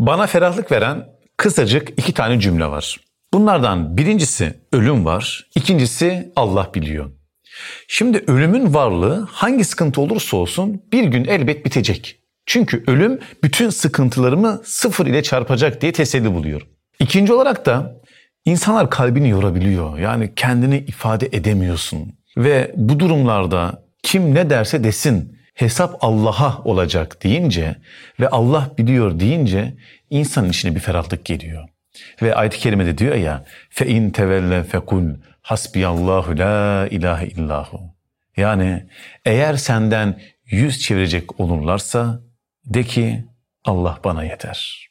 Bana ferahlık veren kısacık iki tane cümle var. Bunlardan birincisi ölüm var, ikincisi Allah biliyor. Şimdi ölümün varlığı hangi sıkıntı olursa olsun bir gün elbet bitecek. Çünkü ölüm bütün sıkıntılarımı sıfır ile çarpacak diye teselli buluyorum. İkinci olarak da insanlar kalbini yorabiliyor. Yani kendini ifade edemiyorsun. Ve bu durumlarda kim ne derse desin hesap Allah'a olacak deyince ve Allah biliyor deyince insanın içine bir ferahlık geliyor. Ve ayet-i kerimede diyor ya fe in tevelle fekul hasbiyallahu la ilahe illahu. Yani eğer senden yüz çevirecek olurlarsa de ki Allah bana yeter.